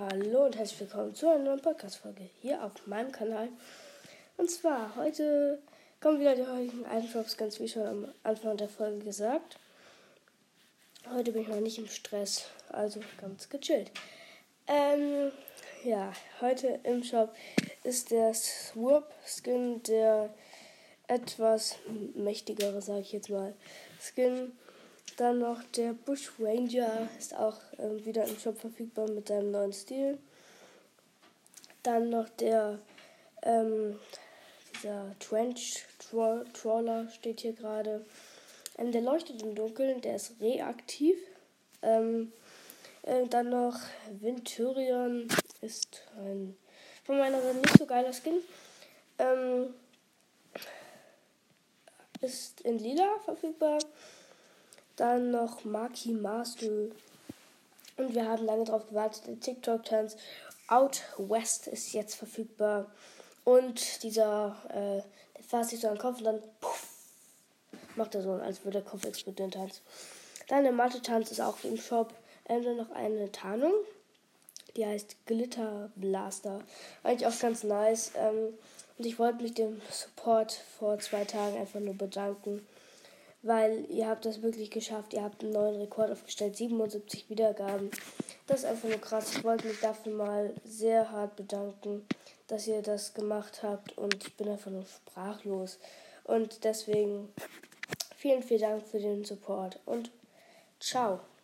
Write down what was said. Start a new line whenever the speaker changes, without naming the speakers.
Hallo und herzlich willkommen zu einer neuen Podcast-Folge hier auf meinem Kanal. Und zwar, heute kommen wieder die heutigen Items, ganz wie schon am Anfang der Folge gesagt. Heute bin ich noch nicht im Stress, also ganz gechillt. Ähm, ja, heute im Shop ist der Swoop-Skin, der etwas mächtigere, sage ich jetzt mal, Skin dann noch der Bush Ranger ist auch äh, wieder im Shop verfügbar mit seinem neuen Stil. Dann noch der ähm, dieser Trench Trawler steht hier gerade. Ähm, der leuchtet im Dunkeln, der ist reaktiv. Ähm, äh, dann noch Venturion ist ein von meiner Seite nicht so geiler Skin. Ähm, ist in lila verfügbar. Dann noch Maki Master. Und wir haben lange darauf gewartet. Der TikTok-Tanz Out West ist jetzt verfügbar. Und dieser, äh, der fasst sich so an den Kopf und dann puff, macht er so, als würde der Kopf explodieren Tanz. Dann der Mathe-Tanz ist auch im Shop. Ähm, dann noch eine Tarnung. Die heißt Glitter Blaster. Eigentlich auch ganz nice. Ähm, und ich wollte mich dem Support vor zwei Tagen einfach nur bedanken weil ihr habt das wirklich geschafft. Ihr habt einen neuen Rekord aufgestellt, 77 Wiedergaben. Das ist einfach nur krass. Ich wollte mich dafür mal sehr hart bedanken, dass ihr das gemacht habt und ich bin einfach nur sprachlos. Und deswegen vielen, vielen Dank für den Support und ciao.